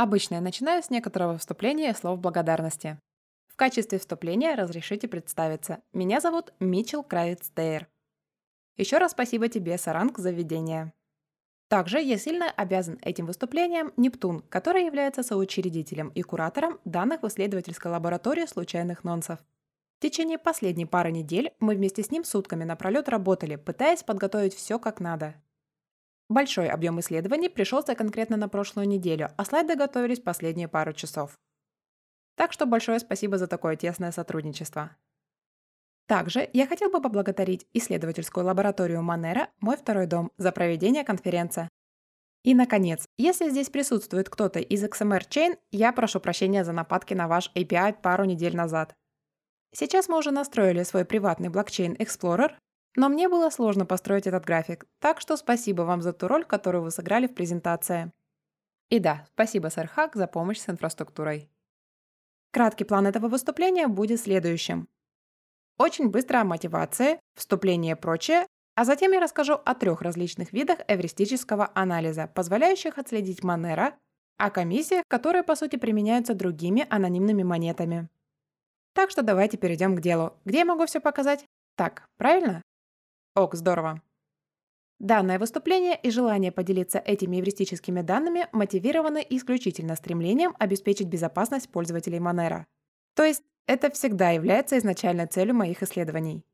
Обычно я начинаю с некоторого вступления слов благодарности. В качестве вступления разрешите представиться. Меня зовут Митчел Кравиц Дейр. Еще раз спасибо тебе, Саранг, за введение. Также я сильно обязан этим выступлением Нептун, который является соучредителем и куратором данных в исследовательской лаборатории случайных нонсов. В течение последней пары недель мы вместе с ним сутками напролет работали, пытаясь подготовить все как надо. Большой объем исследований пришелся конкретно на прошлую неделю, а слайды готовились последние пару часов. Так что большое спасибо за такое тесное сотрудничество. Также я хотел бы поблагодарить исследовательскую лабораторию Манера «Мой второй дом» за проведение конференции. И, наконец, если здесь присутствует кто-то из XMR Chain, я прошу прощения за нападки на ваш API пару недель назад. Сейчас мы уже настроили свой приватный блокчейн Explorer, но мне было сложно построить этот график, так что спасибо вам за ту роль, которую вы сыграли в презентации. И да, спасибо, сэр Хак, за помощь с инфраструктурой. Краткий план этого выступления будет следующим. Очень быстро о мотивации, вступлении и прочее, а затем я расскажу о трех различных видах эвристического анализа, позволяющих отследить Монера, о комиссиях, которые по сути применяются другими анонимными монетами. Так что давайте перейдем к делу. Где я могу все показать? Так, правильно? Ок, здорово. Данное выступление и желание поделиться этими эвристическими данными мотивированы исключительно стремлением обеспечить безопасность пользователей Monero. То есть это всегда является изначальной целью моих исследований.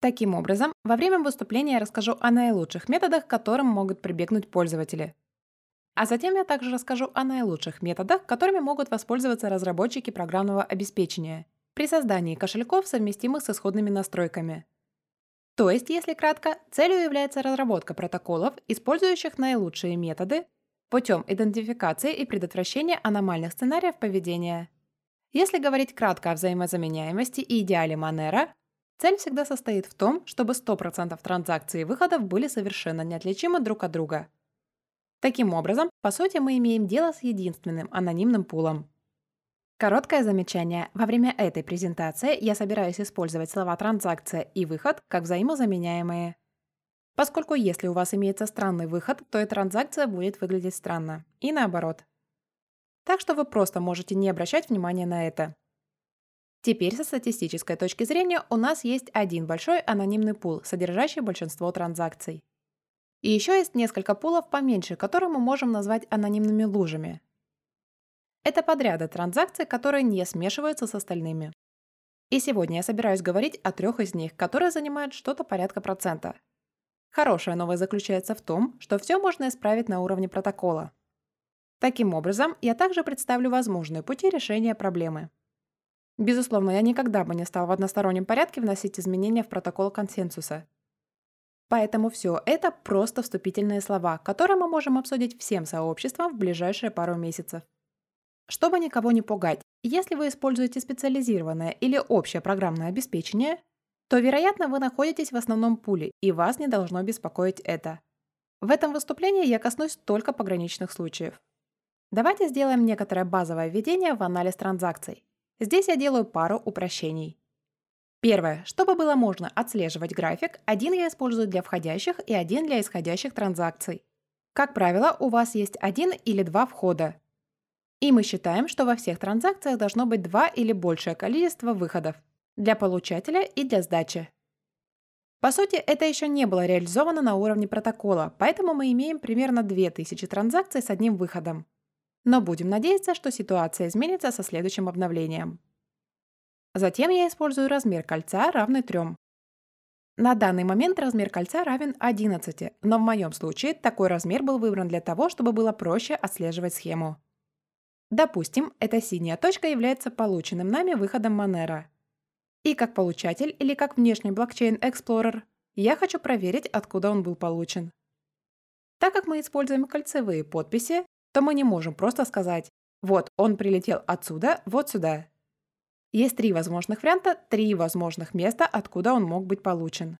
Таким образом, во время выступления я расскажу о наилучших методах, к которым могут прибегнуть пользователи. А затем я также расскажу о наилучших методах, которыми могут воспользоваться разработчики программного обеспечения при создании кошельков, совместимых с исходными настройками. То есть, если кратко, целью является разработка протоколов, использующих наилучшие методы путем идентификации и предотвращения аномальных сценариев поведения. Если говорить кратко о взаимозаменяемости и идеале Манера, цель всегда состоит в том, чтобы 100% транзакций и выходов были совершенно неотличимы друг от друга. Таким образом, по сути, мы имеем дело с единственным анонимным пулом. Короткое замечание. Во время этой презентации я собираюсь использовать слова «транзакция» и «выход» как взаимозаменяемые. Поскольку если у вас имеется странный выход, то и транзакция будет выглядеть странно. И наоборот. Так что вы просто можете не обращать внимания на это. Теперь со статистической точки зрения у нас есть один большой анонимный пул, содержащий большинство транзакций. И еще есть несколько пулов поменьше, которые мы можем назвать анонимными лужами. Это подряды транзакций, которые не смешиваются с остальными. И сегодня я собираюсь говорить о трех из них, которые занимают что-то порядка процента. Хорошая новость заключается в том, что все можно исправить на уровне протокола. Таким образом, я также представлю возможные пути решения проблемы. Безусловно, я никогда бы не стал в одностороннем порядке вносить изменения в протокол консенсуса. Поэтому все это просто вступительные слова, которые мы можем обсудить всем сообществом в ближайшие пару месяцев. Чтобы никого не пугать, если вы используете специализированное или общее программное обеспечение, то, вероятно, вы находитесь в основном пуле, и вас не должно беспокоить это. В этом выступлении я коснусь только пограничных случаев. Давайте сделаем некоторое базовое введение в анализ транзакций. Здесь я делаю пару упрощений. Первое. Чтобы было можно отслеживать график, один я использую для входящих и один для исходящих транзакций. Как правило, у вас есть один или два входа. И мы считаем, что во всех транзакциях должно быть два или большее количество выходов для получателя и для сдачи. По сути, это еще не было реализовано на уровне протокола, поэтому мы имеем примерно 2000 транзакций с одним выходом. Но будем надеяться, что ситуация изменится со следующим обновлением. Затем я использую размер кольца, равный 3. На данный момент размер кольца равен 11, но в моем случае такой размер был выбран для того, чтобы было проще отслеживать схему. Допустим, эта синяя точка является полученным нами выходом Monero. И как получатель или как внешний блокчейн Explorer я хочу проверить, откуда он был получен. Так как мы используем кольцевые подписи, то мы не можем просто сказать «вот, он прилетел отсюда, вот сюда». Есть три возможных варианта, три возможных места, откуда он мог быть получен.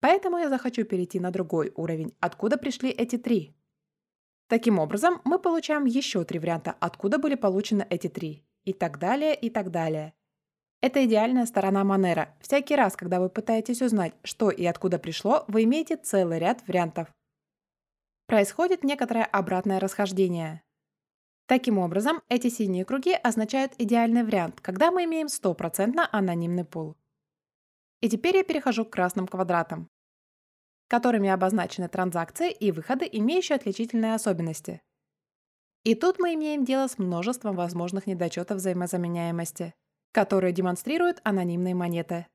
Поэтому я захочу перейти на другой уровень, откуда пришли эти три. Таким образом, мы получаем еще три варианта, откуда были получены эти три. И так далее, и так далее. Это идеальная сторона Монера. Всякий раз, когда вы пытаетесь узнать, что и откуда пришло, вы имеете целый ряд вариантов. Происходит некоторое обратное расхождение. Таким образом, эти синие круги означают идеальный вариант, когда мы имеем стопроцентно анонимный пул. И теперь я перехожу к красным квадратам, которыми обозначены транзакции и выходы, имеющие отличительные особенности. И тут мы имеем дело с множеством возможных недочетов взаимозаменяемости, которые демонстрируют анонимные монеты.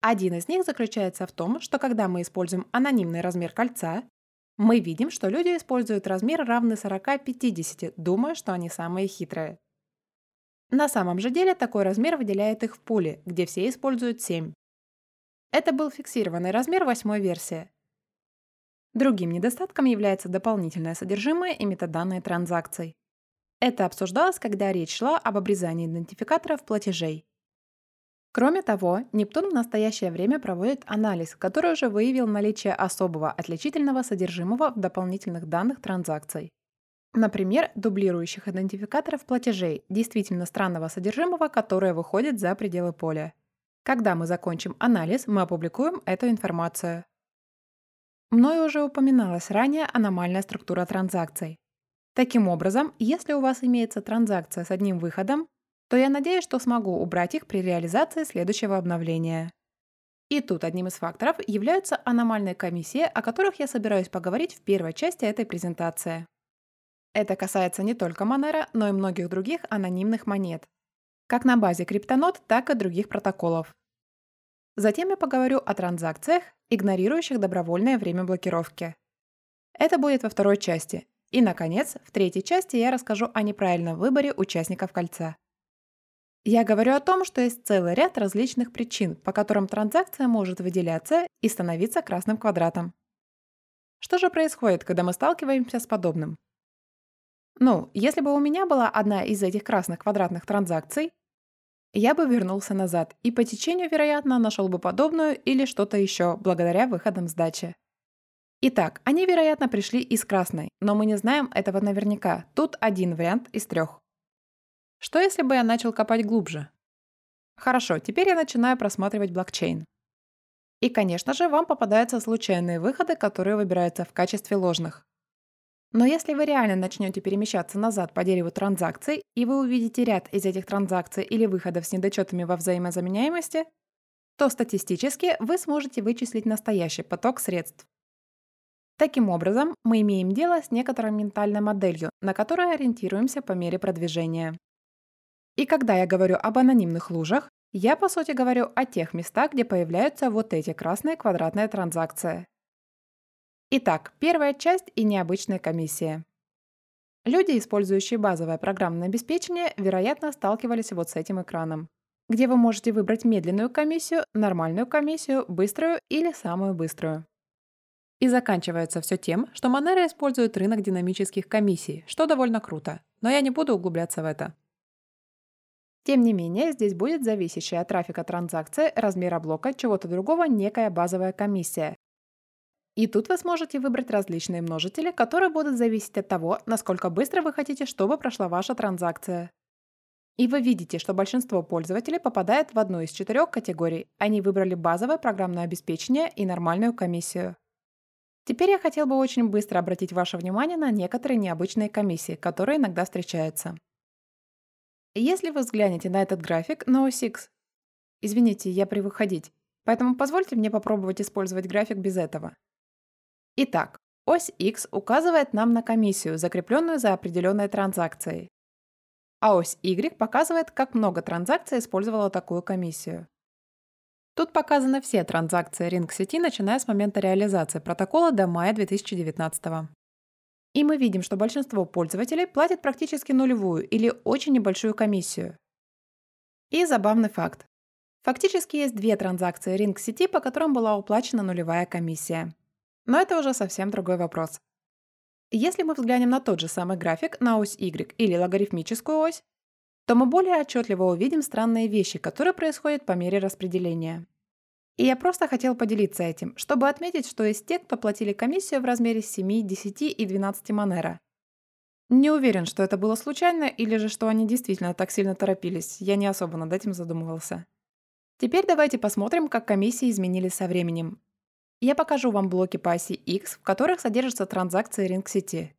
Один из них заключается в том, что когда мы используем анонимный размер кольца, мы видим, что люди используют размер равный 40-50, думая, что они самые хитрые. На самом же деле такой размер выделяет их в пуле, где все используют 7. Это был фиксированный размер восьмой версии. Другим недостатком является дополнительное содержимое и метаданные транзакций. Это обсуждалось, когда речь шла об обрезании идентификаторов платежей. Кроме того, Нептун в настоящее время проводит анализ, который уже выявил наличие особого отличительного содержимого в дополнительных данных транзакций. Например, дублирующих идентификаторов платежей, действительно странного содержимого, которое выходит за пределы поля. Когда мы закончим анализ, мы опубликуем эту информацию. Мною уже упоминалась ранее аномальная структура транзакций. Таким образом, если у вас имеется транзакция с одним выходом, то я надеюсь, что смогу убрать их при реализации следующего обновления. И тут одним из факторов являются аномальные комиссии, о которых я собираюсь поговорить в первой части этой презентации. Это касается не только Monero, но и многих других анонимных монет, как на базе криптонод, так и других протоколов. Затем я поговорю о транзакциях, игнорирующих добровольное время блокировки. Это будет во второй части. И, наконец, в третьей части я расскажу о неправильном выборе участников кольца. Я говорю о том, что есть целый ряд различных причин, по которым транзакция может выделяться и становиться красным квадратом. Что же происходит, когда мы сталкиваемся с подобным? Ну, если бы у меня была одна из этих красных квадратных транзакций, я бы вернулся назад и по течению, вероятно, нашел бы подобную или что-то еще, благодаря выходам сдачи. Итак, они, вероятно, пришли из красной, но мы не знаем этого наверняка. Тут один вариант из трех. Что если бы я начал копать глубже? Хорошо, теперь я начинаю просматривать блокчейн. И, конечно же, вам попадаются случайные выходы, которые выбираются в качестве ложных. Но если вы реально начнете перемещаться назад по дереву транзакций, и вы увидите ряд из этих транзакций или выходов с недочетами во взаимозаменяемости, то статистически вы сможете вычислить настоящий поток средств. Таким образом, мы имеем дело с некоторой ментальной моделью, на которой ориентируемся по мере продвижения. И когда я говорю об анонимных лужах, я по сути говорю о тех местах, где появляются вот эти красные квадратные транзакции. Итак, первая часть и необычная комиссия. Люди, использующие базовое программное обеспечение, вероятно, сталкивались вот с этим экраном, где вы можете выбрать медленную комиссию, нормальную комиссию, быструю или самую быструю. И заканчивается все тем, что Monero использует рынок динамических комиссий, что довольно круто, но я не буду углубляться в это. Тем не менее, здесь будет зависящая от трафика транзакции, размера блока, чего-то другого некая базовая комиссия. И тут вы сможете выбрать различные множители, которые будут зависеть от того, насколько быстро вы хотите, чтобы прошла ваша транзакция. И вы видите, что большинство пользователей попадает в одну из четырех категорий. Они выбрали базовое программное обеспечение и нормальную комиссию. Теперь я хотел бы очень быстро обратить ваше внимание на некоторые необычные комиссии, которые иногда встречаются. Если вы взглянете на этот график на ось X, извините, я привык ходить, поэтому позвольте мне попробовать использовать график без этого. Итак, ось X указывает нам на комиссию, закрепленную за определенной транзакцией. А ось Y показывает, как много транзакций использовала такую комиссию. Тут показаны все транзакции ринг сети, начиная с момента реализации протокола до мая 2019. И мы видим, что большинство пользователей платят практически нулевую или очень небольшую комиссию. И забавный факт. Фактически есть две транзакции ринг сети, по которым была уплачена нулевая комиссия. Но это уже совсем другой вопрос. Если мы взглянем на тот же самый график на ось Y или логарифмическую ось, то мы более отчетливо увидим странные вещи, которые происходят по мере распределения. И я просто хотел поделиться этим, чтобы отметить, что есть те, кто платили комиссию в размере 7, 10 и 12 манера. Не уверен, что это было случайно или же что они действительно так сильно торопились, я не особо над этим задумывался. Теперь давайте посмотрим, как комиссии изменились со временем. Я покажу вам блоки по оси X, в которых содержатся транзакции ринг сети.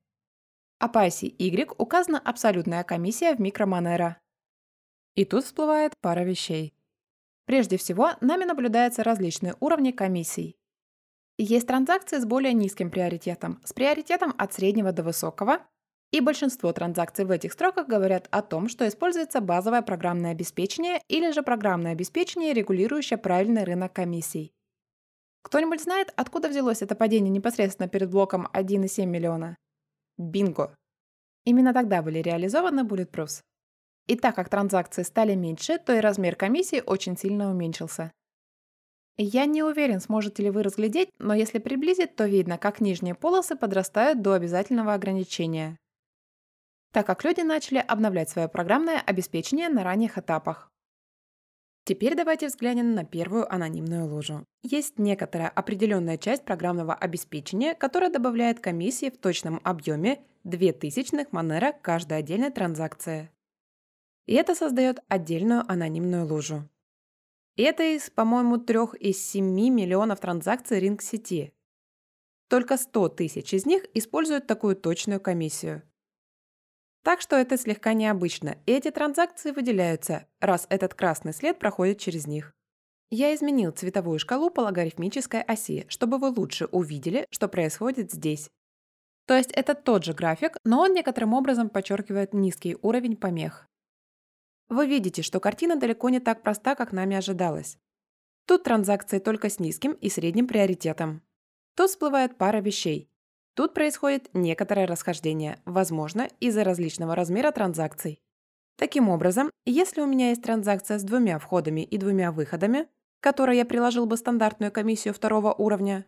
а по оси Y указана абсолютная комиссия в микромонера. И тут всплывает пара вещей. Прежде всего, нами наблюдаются различные уровни комиссий. Есть транзакции с более низким приоритетом, с приоритетом от среднего до высокого, и большинство транзакций в этих строках говорят о том, что используется базовое программное обеспечение или же программное обеспечение, регулирующее правильный рынок комиссий. Кто-нибудь знает, откуда взялось это падение непосредственно перед блоком 1,7 миллиона? Бинго! Именно тогда были реализованы Bulletproofs. И так как транзакции стали меньше, то и размер комиссии очень сильно уменьшился. Я не уверен, сможете ли вы разглядеть, но если приблизить, то видно, как нижние полосы подрастают до обязательного ограничения, так как люди начали обновлять свое программное обеспечение на ранних этапах. Теперь давайте взглянем на первую анонимную лужу. Есть некоторая определенная часть программного обеспечения, которая добавляет комиссии в точном объеме 2000 Монера каждой отдельной транзакции. И это создает отдельную анонимную лужу. И это из, по-моему, 3 из 7 миллионов транзакций ринг-сети. Только 100 тысяч из них используют такую точную комиссию. Так что это слегка необычно, и эти транзакции выделяются, раз этот красный след проходит через них. Я изменил цветовую шкалу по логарифмической оси, чтобы вы лучше увидели, что происходит здесь. То есть это тот же график, но он некоторым образом подчеркивает низкий уровень помех. Вы видите, что картина далеко не так проста, как нами ожидалось. Тут транзакции только с низким и средним приоритетом. Тут всплывает пара вещей. Тут происходит некоторое расхождение, возможно, из-за различного размера транзакций. Таким образом, если у меня есть транзакция с двумя входами и двумя выходами, которой я приложил бы стандартную комиссию второго уровня,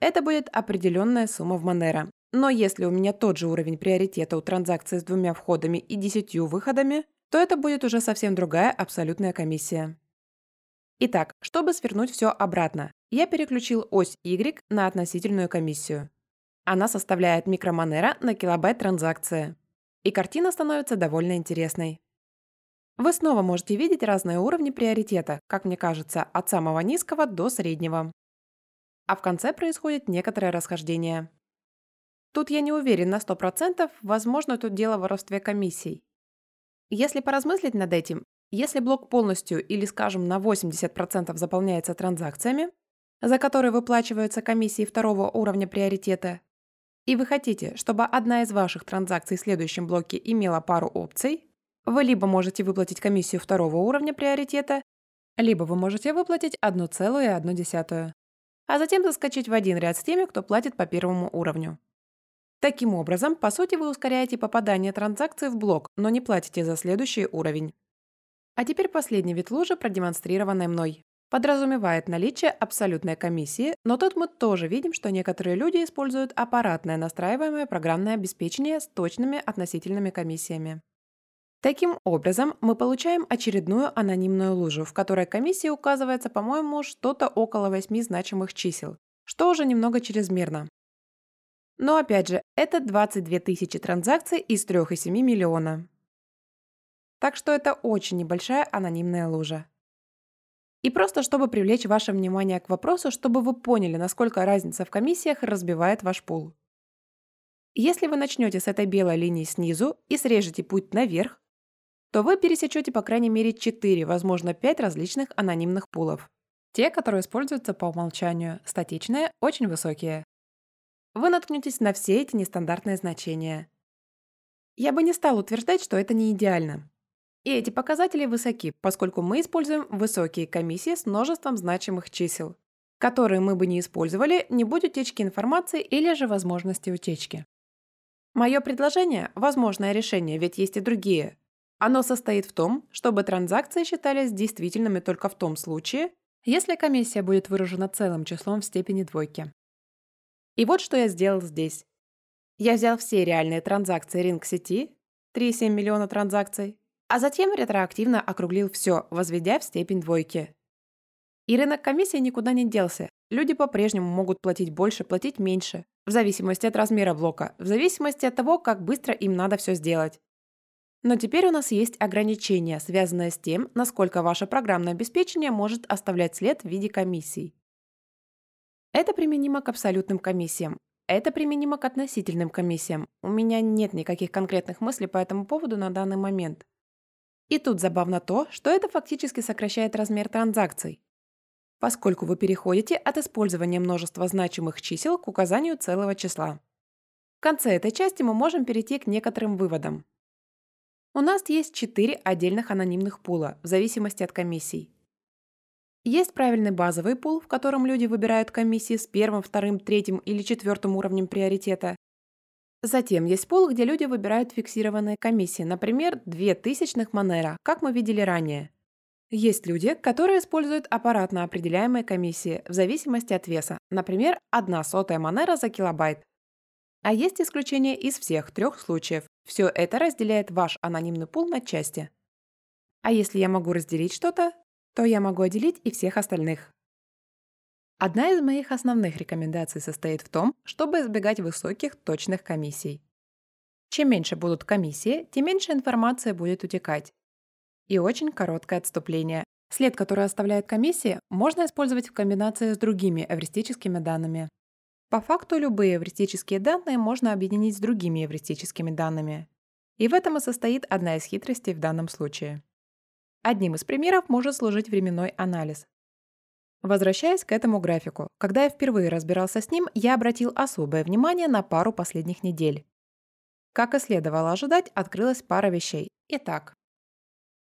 это будет определенная сумма в Monero. Но если у меня тот же уровень приоритета у транзакции с двумя входами и десятью выходами, то это будет уже совсем другая абсолютная комиссия. Итак, чтобы свернуть все обратно, я переключил ось Y на относительную комиссию. Она составляет микромонера на килобайт транзакции. И картина становится довольно интересной. Вы снова можете видеть разные уровни приоритета, как мне кажется, от самого низкого до среднего. А в конце происходит некоторое расхождение. Тут я не уверен на 100%, возможно, тут дело в воровстве комиссий. Если поразмыслить над этим, если блок полностью или, скажем, на 80% заполняется транзакциями, за которые выплачиваются комиссии второго уровня приоритета, и вы хотите, чтобы одна из ваших транзакций в следующем блоке имела пару опций, вы либо можете выплатить комиссию второго уровня приоритета, либо вы можете выплатить 1,1, а затем заскочить в один ряд с теми, кто платит по первому уровню. Таким образом, по сути, вы ускоряете попадание транзакции в блок, но не платите за следующий уровень. А теперь последний вид лужи, продемонстрированный мной подразумевает наличие абсолютной комиссии, но тут мы тоже видим, что некоторые люди используют аппаратное настраиваемое программное обеспечение с точными относительными комиссиями. Таким образом, мы получаем очередную анонимную лужу, в которой комиссия указывается, по-моему, что-то около 8 значимых чисел, что уже немного чрезмерно. Но опять же, это 22 тысячи транзакций из 3,7 миллиона. Так что это очень небольшая анонимная лужа. И просто чтобы привлечь ваше внимание к вопросу, чтобы вы поняли, насколько разница в комиссиях разбивает ваш пул. Если вы начнете с этой белой линии снизу и срежете путь наверх, то вы пересечете по крайней мере 4, возможно 5 различных анонимных пулов. Те, которые используются по умолчанию, статичные, очень высокие. Вы наткнетесь на все эти нестандартные значения. Я бы не стал утверждать, что это не идеально. И эти показатели высоки, поскольку мы используем высокие комиссии с множеством значимых чисел, которые мы бы не использовали, не будь утечки информации или же возможности утечки. Мое предложение – возможное решение, ведь есть и другие. Оно состоит в том, чтобы транзакции считались действительными только в том случае, если комиссия будет выражена целым числом в степени двойки. И вот что я сделал здесь. Я взял все реальные транзакции ринг сети, 3,7 миллиона транзакций, а затем ретроактивно округлил все, возведя в степень двойки. И рынок комиссии никуда не делся. Люди по-прежнему могут платить больше, платить меньше, в зависимости от размера блока, в зависимости от того, как быстро им надо все сделать. Но теперь у нас есть ограничения, связанные с тем, насколько ваше программное обеспечение может оставлять след в виде комиссий. Это применимо к абсолютным комиссиям. Это применимо к относительным комиссиям. У меня нет никаких конкретных мыслей по этому поводу на данный момент. И тут забавно то, что это фактически сокращает размер транзакций, поскольку вы переходите от использования множества значимых чисел к указанию целого числа. В конце этой части мы можем перейти к некоторым выводам. У нас есть четыре отдельных анонимных пула, в зависимости от комиссий. Есть правильный базовый пул, в котором люди выбирают комиссии с первым, вторым, третьим или четвертым уровнем приоритета. Затем есть пул, где люди выбирают фиксированные комиссии, например, 2000 Монера, как мы видели ранее. Есть люди, которые используют аппаратно определяемые комиссии в зависимости от веса, например, 1 сотая Монера за килобайт. А есть исключения из всех трех случаев. Все это разделяет ваш анонимный пул на части. А если я могу разделить что-то, то я могу отделить и всех остальных. Одна из моих основных рекомендаций состоит в том, чтобы избегать высоких точных комиссий. Чем меньше будут комиссии, тем меньше информации будет утекать. И очень короткое отступление. След, который оставляет комиссии, можно использовать в комбинации с другими эвристическими данными. По факту любые эвристические данные можно объединить с другими эвристическими данными. И в этом и состоит одна из хитростей в данном случае. Одним из примеров может служить временной анализ. Возвращаясь к этому графику, когда я впервые разбирался с ним, я обратил особое внимание на пару последних недель. Как и следовало ожидать, открылась пара вещей. Итак,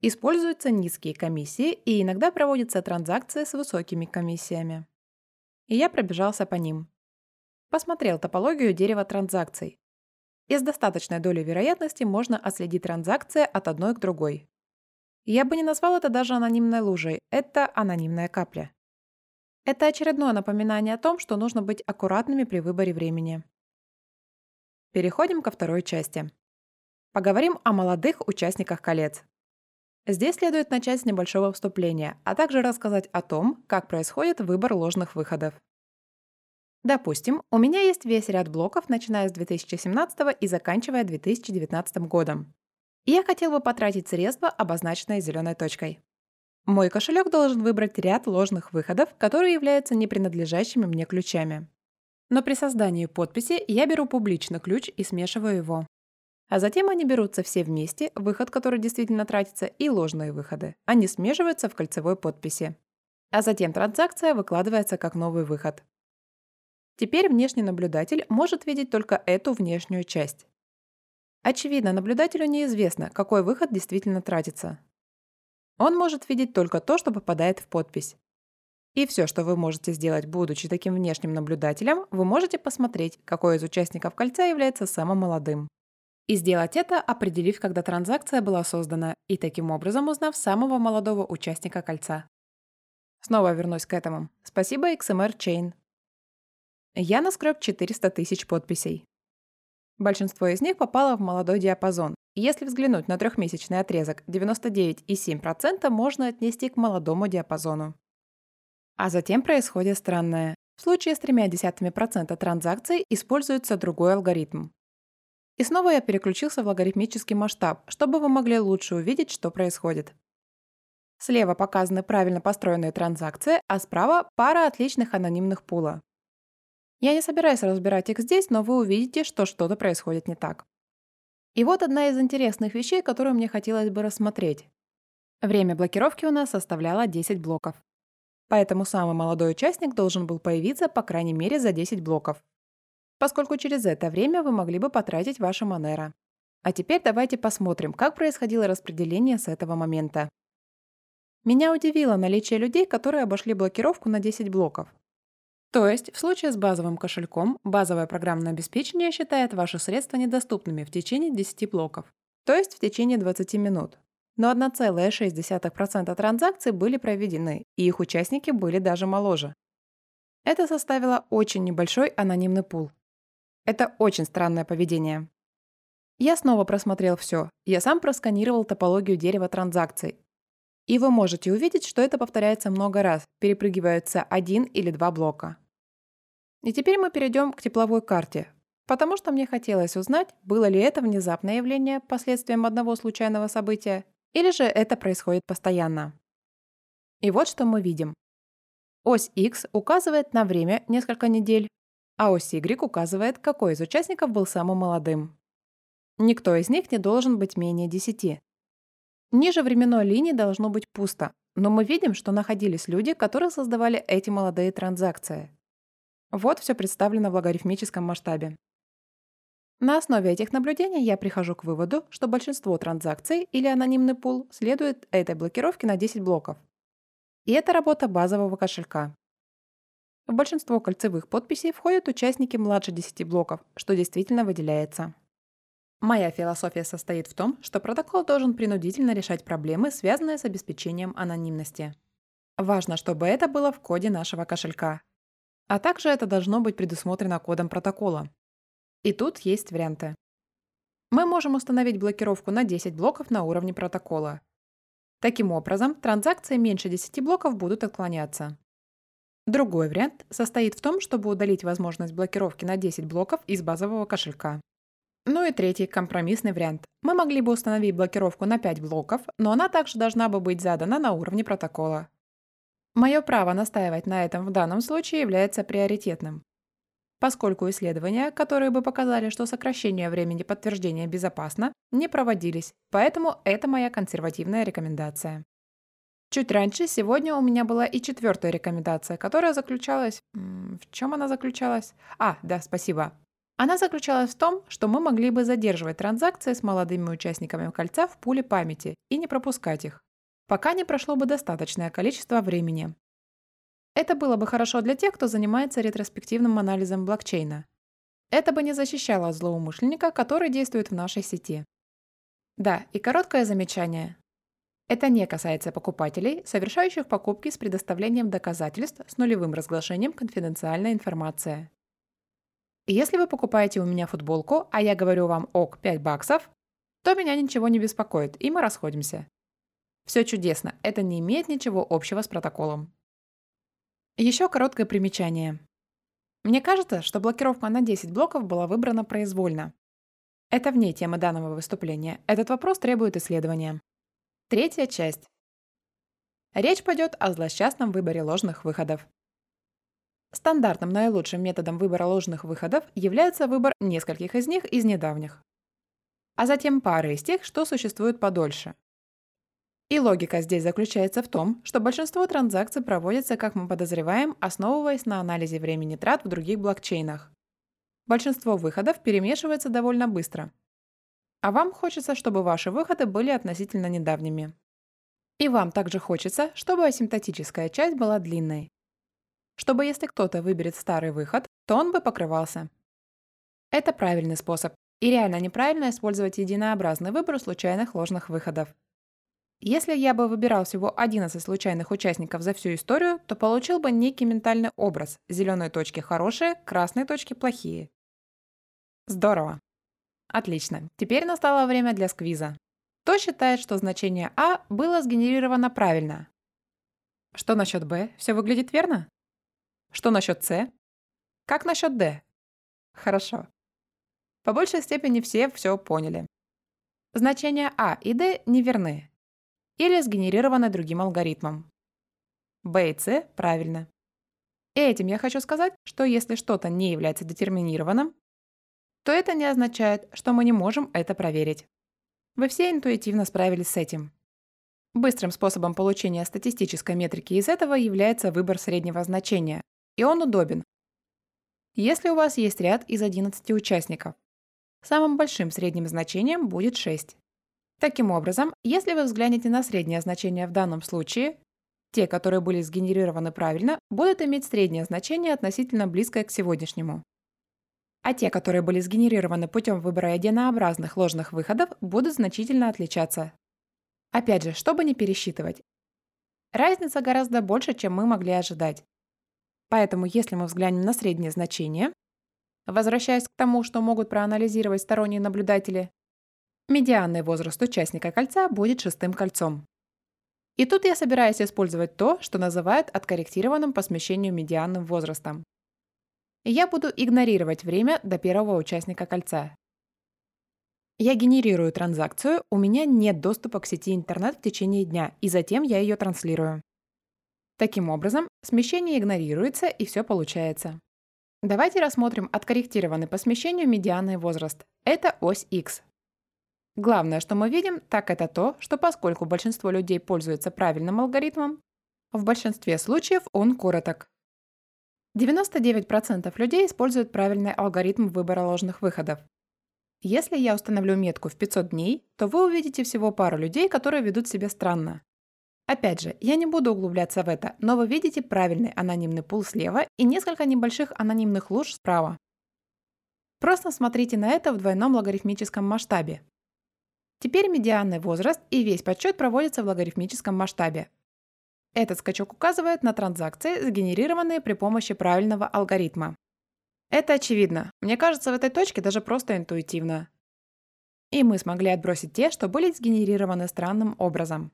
используются низкие комиссии и иногда проводятся транзакции с высокими комиссиями. И я пробежался по ним. Посмотрел топологию дерева транзакций. И с достаточной долей вероятности можно отследить транзакции от одной к другой. Я бы не назвал это даже анонимной лужей, это анонимная капля. Это очередное напоминание о том, что нужно быть аккуратными при выборе времени. Переходим ко второй части. Поговорим о молодых участниках колец. Здесь следует начать с небольшого вступления, а также рассказать о том, как происходит выбор ложных выходов. Допустим, у меня есть весь ряд блоков, начиная с 2017 и заканчивая 2019 годом и я хотел бы потратить средства, обозначенные зеленой точкой. Мой кошелек должен выбрать ряд ложных выходов, которые являются непринадлежащими мне ключами. Но при создании подписи я беру публичный ключ и смешиваю его. А затем они берутся все вместе, выход, который действительно тратится, и ложные выходы. Они смешиваются в кольцевой подписи. А затем транзакция выкладывается как новый выход. Теперь внешний наблюдатель может видеть только эту внешнюю часть. Очевидно, наблюдателю неизвестно, какой выход действительно тратится. Он может видеть только то, что попадает в подпись. И все, что вы можете сделать, будучи таким внешним наблюдателем, вы можете посмотреть, какой из участников кольца является самым молодым. И сделать это, определив, когда транзакция была создана, и таким образом узнав самого молодого участника кольца. Снова вернусь к этому. Спасибо XMR Chain. Я наскреб 400 тысяч подписей. Большинство из них попало в молодой диапазон. Если взглянуть на трехмесячный отрезок, 99,7% можно отнести к молодому диапазону. А затем происходит странное. В случае с тремя десятыми процента транзакций используется другой алгоритм. И снова я переключился в логарифмический масштаб, чтобы вы могли лучше увидеть, что происходит. Слева показаны правильно построенные транзакции, а справа пара отличных анонимных пула. Я не собираюсь разбирать их здесь, но вы увидите, что что-то происходит не так. И вот одна из интересных вещей, которую мне хотелось бы рассмотреть. Время блокировки у нас составляло 10 блоков. Поэтому самый молодой участник должен был появиться по крайней мере за 10 блоков. Поскольку через это время вы могли бы потратить ваши Монера. А теперь давайте посмотрим, как происходило распределение с этого момента. Меня удивило наличие людей, которые обошли блокировку на 10 блоков. То есть, в случае с базовым кошельком, базовое программное обеспечение считает ваши средства недоступными в течение 10 блоков, то есть в течение 20 минут. Но 1,6% транзакций были проведены, и их участники были даже моложе. Это составило очень небольшой анонимный пул. Это очень странное поведение. Я снова просмотрел все. Я сам просканировал топологию дерева транзакций. И вы можете увидеть, что это повторяется много раз, перепрыгиваются один или два блока. И теперь мы перейдем к тепловой карте, потому что мне хотелось узнать, было ли это внезапное явление последствием одного случайного события, или же это происходит постоянно. И вот что мы видим. Ось X указывает на время несколько недель, а ось Y указывает, какой из участников был самым молодым. Никто из них не должен быть менее 10. Ниже временной линии должно быть пусто, но мы видим, что находились люди, которые создавали эти молодые транзакции. Вот все представлено в логарифмическом масштабе. На основе этих наблюдений я прихожу к выводу, что большинство транзакций или анонимный пул следует этой блокировке на 10 блоков. И это работа базового кошелька. В большинство кольцевых подписей входят участники младше 10 блоков, что действительно выделяется. Моя философия состоит в том, что протокол должен принудительно решать проблемы, связанные с обеспечением анонимности. Важно, чтобы это было в коде нашего кошелька. А также это должно быть предусмотрено кодом протокола. И тут есть варианты. Мы можем установить блокировку на 10 блоков на уровне протокола. Таким образом, транзакции меньше 10 блоков будут отклоняться. Другой вариант состоит в том, чтобы удалить возможность блокировки на 10 блоков из базового кошелька. Ну и третий компромиссный вариант. Мы могли бы установить блокировку на 5 блоков, но она также должна бы быть задана на уровне протокола. Мое право настаивать на этом в данном случае является приоритетным поскольку исследования, которые бы показали, что сокращение времени подтверждения безопасно, не проводились, поэтому это моя консервативная рекомендация. Чуть раньше сегодня у меня была и четвертая рекомендация, которая заключалась... В чем она заключалась? А, да, спасибо. Она заключалась в том, что мы могли бы задерживать транзакции с молодыми участниками кольца в пуле памяти и не пропускать их, пока не прошло бы достаточное количество времени. Это было бы хорошо для тех, кто занимается ретроспективным анализом блокчейна. Это бы не защищало злоумышленника, который действует в нашей сети. Да, и короткое замечание. Это не касается покупателей, совершающих покупки с предоставлением доказательств с нулевым разглашением конфиденциальной информации. Если вы покупаете у меня футболку, а я говорю вам ок 5 баксов, то меня ничего не беспокоит, и мы расходимся. Все чудесно, это не имеет ничего общего с протоколом. Еще короткое примечание. Мне кажется, что блокировка на 10 блоков была выбрана произвольно. Это вне темы данного выступления. Этот вопрос требует исследования. Третья часть. Речь пойдет о злосчастном выборе ложных выходов. Стандартным наилучшим методом выбора ложных выходов является выбор нескольких из них из недавних, а затем пары из тех, что существуют подольше. И логика здесь заключается в том, что большинство транзакций проводятся, как мы подозреваем, основываясь на анализе времени трат в других блокчейнах. Большинство выходов перемешивается довольно быстро. А вам хочется, чтобы ваши выходы были относительно недавними. И вам также хочется, чтобы асимптотическая часть была длинной. Чтобы если кто-то выберет старый выход, то он бы покрывался. Это правильный способ. И реально неправильно использовать единообразный выбор случайных ложных выходов. Если я бы выбирал всего 11 случайных участников за всю историю, то получил бы некий ментальный образ. Зеленые точки хорошие, красные точки плохие. Здорово. Отлично. Теперь настало время для сквиза. Кто считает, что значение А было сгенерировано правильно? Что насчет Б? Все выглядит верно? Что насчет С? Как насчет Д? Хорошо. По большей степени все все поняли. Значения А и Д неверны или сгенерировано другим алгоритмом. B и C правильно. Этим я хочу сказать, что если что-то не является детерминированным, то это не означает, что мы не можем это проверить. Вы все интуитивно справились с этим. Быстрым способом получения статистической метрики из этого является выбор среднего значения, и он удобен. Если у вас есть ряд из 11 участников, самым большим средним значением будет 6. Таким образом, если вы взглянете на среднее значение в данном случае, те, которые были сгенерированы правильно, будут иметь среднее значение относительно близкое к сегодняшнему. А те, которые были сгенерированы путем выбора единообразных ложных выходов, будут значительно отличаться. Опять же, чтобы не пересчитывать. Разница гораздо больше, чем мы могли ожидать. Поэтому если мы взглянем на среднее значение, возвращаясь к тому, что могут проанализировать сторонние наблюдатели, Медианный возраст участника кольца будет шестым кольцом. И тут я собираюсь использовать то, что называют откорректированным по смещению медианным возрастом. Я буду игнорировать время до первого участника кольца. Я генерирую транзакцию, у меня нет доступа к сети интернет в течение дня, и затем я ее транслирую. Таким образом, смещение игнорируется, и все получается. Давайте рассмотрим откорректированный по смещению медианный возраст. Это ось X. Главное, что мы видим, так это то, что поскольку большинство людей пользуется правильным алгоритмом, в большинстве случаев он короток. 99% людей используют правильный алгоритм выбора ложных выходов. Если я установлю метку в 500 дней, то вы увидите всего пару людей, которые ведут себя странно. Опять же, я не буду углубляться в это, но вы видите правильный анонимный пул слева и несколько небольших анонимных луж справа. Просто смотрите на это в двойном логарифмическом масштабе. Теперь медианный возраст и весь подсчет проводится в логарифмическом масштабе. Этот скачок указывает на транзакции, сгенерированные при помощи правильного алгоритма. Это очевидно. Мне кажется, в этой точке даже просто интуитивно. И мы смогли отбросить те, что были сгенерированы странным образом.